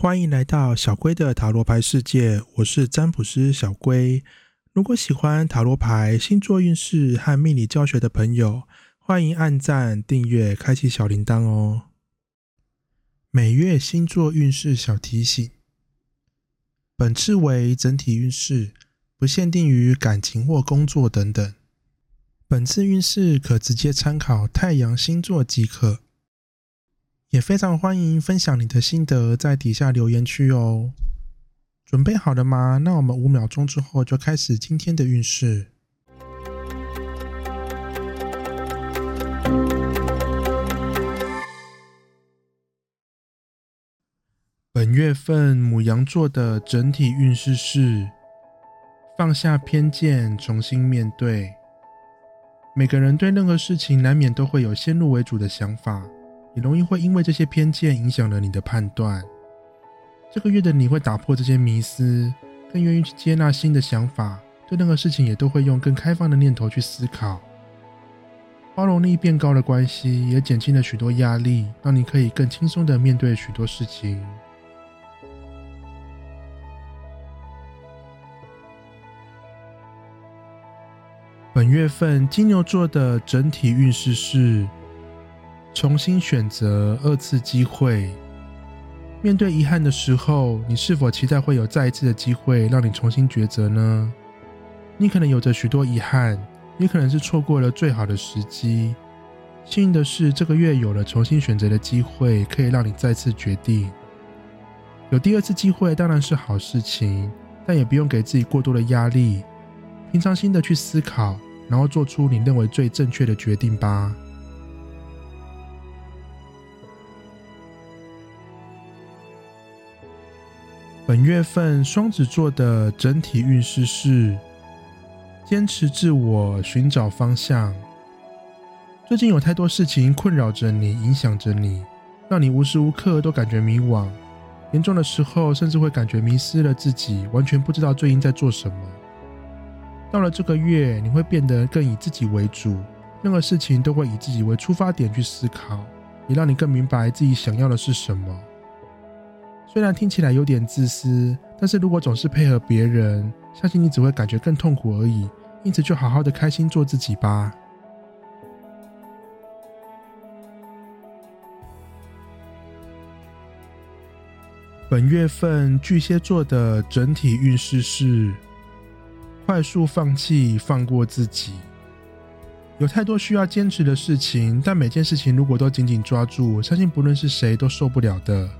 欢迎来到小龟的塔罗牌世界，我是占卜师小龟。如果喜欢塔罗牌、星座运势和命理教学的朋友，欢迎按赞、订阅、开启小铃铛哦。每月星座运势小提醒：本次为整体运势，不限定于感情或工作等等。本次运势可直接参考太阳星座即可。也非常欢迎分享你的心得，在底下留言区哦。准备好了吗？那我们五秒钟之后就开始今天的运势。本月份母羊座的整体运势是：放下偏见，重新面对。每个人对任何事情难免都会有先入为主的想法。也容易会因为这些偏见影响了你的判断。这个月的你会打破这些迷思，更愿意去接纳新的想法，对任何事情也都会用更开放的念头去思考。包容力变高的关系，也减轻了许多压力，让你可以更轻松的面对许多事情。本月份金牛座的整体运势是。重新选择二次机会。面对遗憾的时候，你是否期待会有再一次的机会让你重新抉择呢？你可能有着许多遗憾，也可能是错过了最好的时机。幸运的是，这个月有了重新选择的机会，可以让你再次决定。有第二次机会当然是好事情，但也不用给自己过多的压力。平常心的去思考，然后做出你认为最正确的决定吧。本月份双子座的整体运势是：坚持自我，寻找方向。最近有太多事情困扰着你，影响着你，让你无时无刻都感觉迷惘。严重的时候，甚至会感觉迷失了自己，完全不知道最近在做什么。到了这个月，你会变得更以自己为主，任何事情都会以自己为出发点去思考，也让你更明白自己想要的是什么。虽然听起来有点自私，但是如果总是配合别人，相信你只会感觉更痛苦而已。因此，就好好的开心做自己吧。本月份巨蟹座的整体运势是：快速放弃，放过自己。有太多需要坚持的事情，但每件事情如果都紧紧抓住，相信不论是谁都受不了的。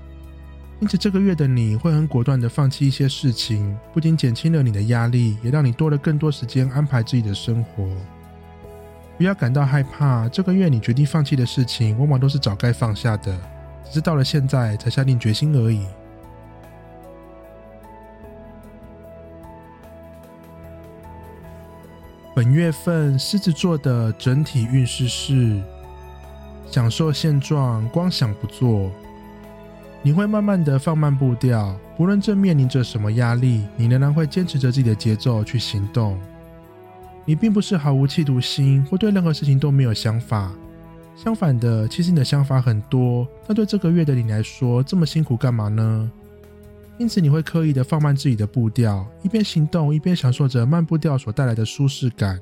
因此，这个月的你会很果断的放弃一些事情，不仅减轻了你的压力，也让你多了更多时间安排自己的生活。不要感到害怕，这个月你决定放弃的事情，往往都是早该放下的，只是到了现在才下定决心而已。本月份狮子座的整体运势是：享受现状，光想不做。你会慢慢的放慢步调，不论正面临着什么压力，你仍然会坚持着自己的节奏去行动。你并不是毫无企图心，或对任何事情都没有想法。相反的，其实你的想法很多。但对这个月的你来说，这么辛苦干嘛呢？因此，你会刻意的放慢自己的步调，一边行动，一边享受着慢步调所带来的舒适感，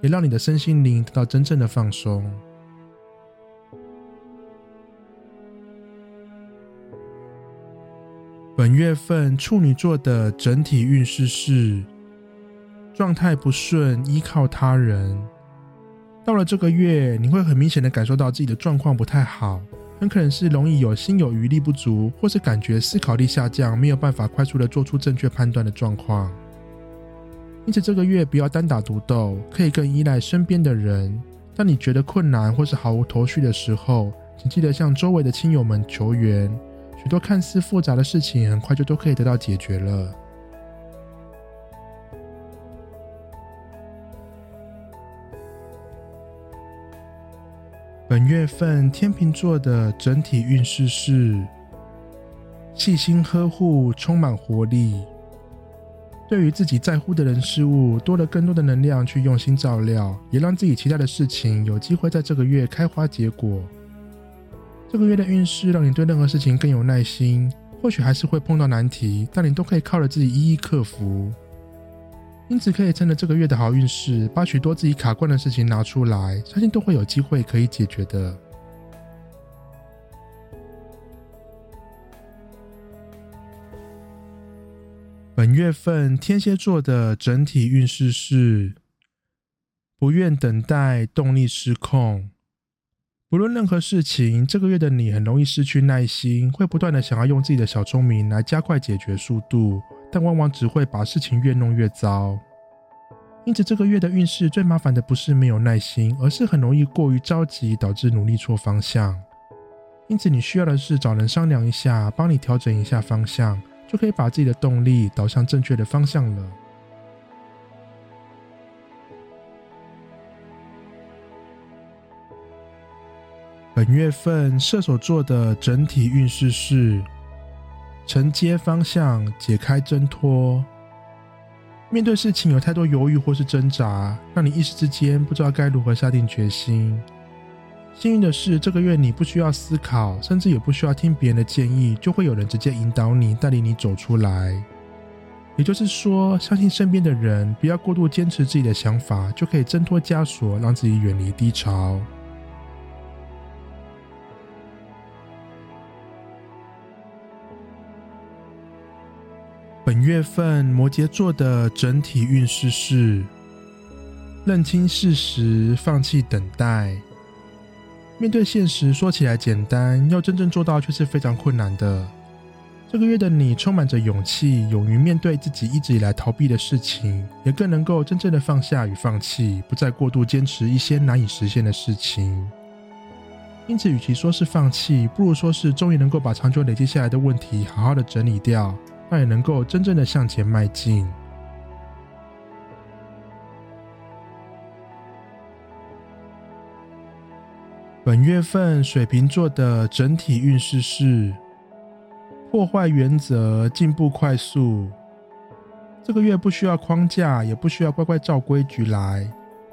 也让你的身心灵得到真正的放松。本月份处女座的整体运势是状态不顺，依靠他人。到了这个月，你会很明显的感受到自己的状况不太好，很可能是容易有心有余力不足，或是感觉思考力下降，没有办法快速的做出正确判断的状况。因此，这个月不要单打独斗，可以更依赖身边的人。当你觉得困难或是毫无头绪的时候，请记得向周围的亲友们求援。许多看似复杂的事情，很快就都可以得到解决了。本月份天秤座的整体运势是细心呵护，充满活力。对于自己在乎的人事物，多了更多的能量去用心照料，也让自己期待的事情有机会在这个月开花结果。这个月的运势让你对任何事情更有耐心，或许还是会碰到难题，但你都可以靠着自己一一克服。因此，可以趁着这个月的好运势，把许多自己卡关的事情拿出来，相信都会有机会可以解决的。本月份天蝎座的整体运势是：不愿等待，动力失控。不论任何事情，这个月的你很容易失去耐心，会不断的想要用自己的小聪明来加快解决速度，但往往只会把事情越弄越糟。因此，这个月的运势最麻烦的不是没有耐心，而是很容易过于着急，导致努力错方向。因此，你需要的是找人商量一下，帮你调整一下方向。就可以把自己的动力导向正确的方向了。本月份射手座的整体运势是承接方向，解开挣脱。面对事情有太多犹豫或是挣扎，让你一时之间不知道该如何下定决心。幸运的是，这个月你不需要思考，甚至也不需要听别人的建议，就会有人直接引导你，带领你走出来。也就是说，相信身边的人，不要过度坚持自己的想法，就可以挣脱枷锁，让自己远离低潮。月份摩羯座的整体运势是：认清事实，放弃等待。面对现实，说起来简单，要真正做到却是非常困难的。这个月的你充满着勇气，勇于面对自己一直以来逃避的事情，也更能够真正的放下与放弃，不再过度坚持一些难以实现的事情。因此，与其说是放弃，不如说是终于能够把长久累积下来的问题好好的整理掉，那也能够真正的向前迈进。本月份水瓶座的整体运势是破坏原则，进步快速。这个月不需要框架，也不需要乖乖照规矩来，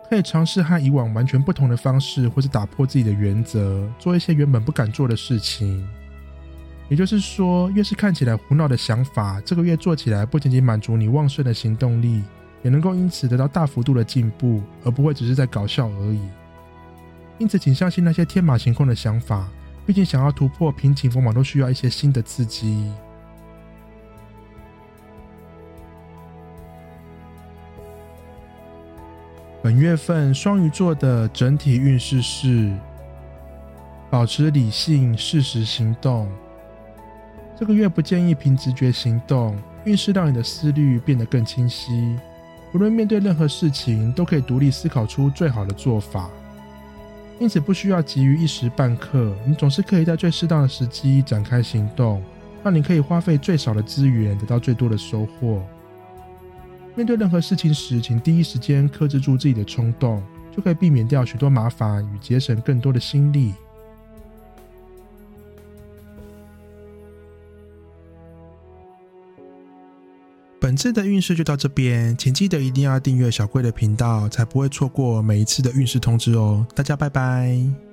可以尝试和以往完全不同的方式，或是打破自己的原则，做一些原本不敢做的事情。也就是说，越是看起来胡闹的想法，这个月做起来不仅仅满足你旺盛的行动力，也能够因此得到大幅度的进步，而不会只是在搞笑而已。因此，请相信那些天马行空的想法。毕竟，想要突破瓶颈，往往都需要一些新的刺激。本月份双鱼座的整体运势是：保持理性，适时行动。这个月不建议凭直觉行动，运势让你的思虑变得更清晰。无论面对任何事情，都可以独立思考出最好的做法。因此，不需要急于一时半刻，你总是可以在最适当的时机展开行动，让你可以花费最少的资源，得到最多的收获。面对任何事情时，请第一时间克制住自己的冲动，就可以避免掉许多麻烦与节省更多的心力。本次的运势就到这边，请记得一定要订阅小贵的频道，才不会错过每一次的运势通知哦。大家拜拜。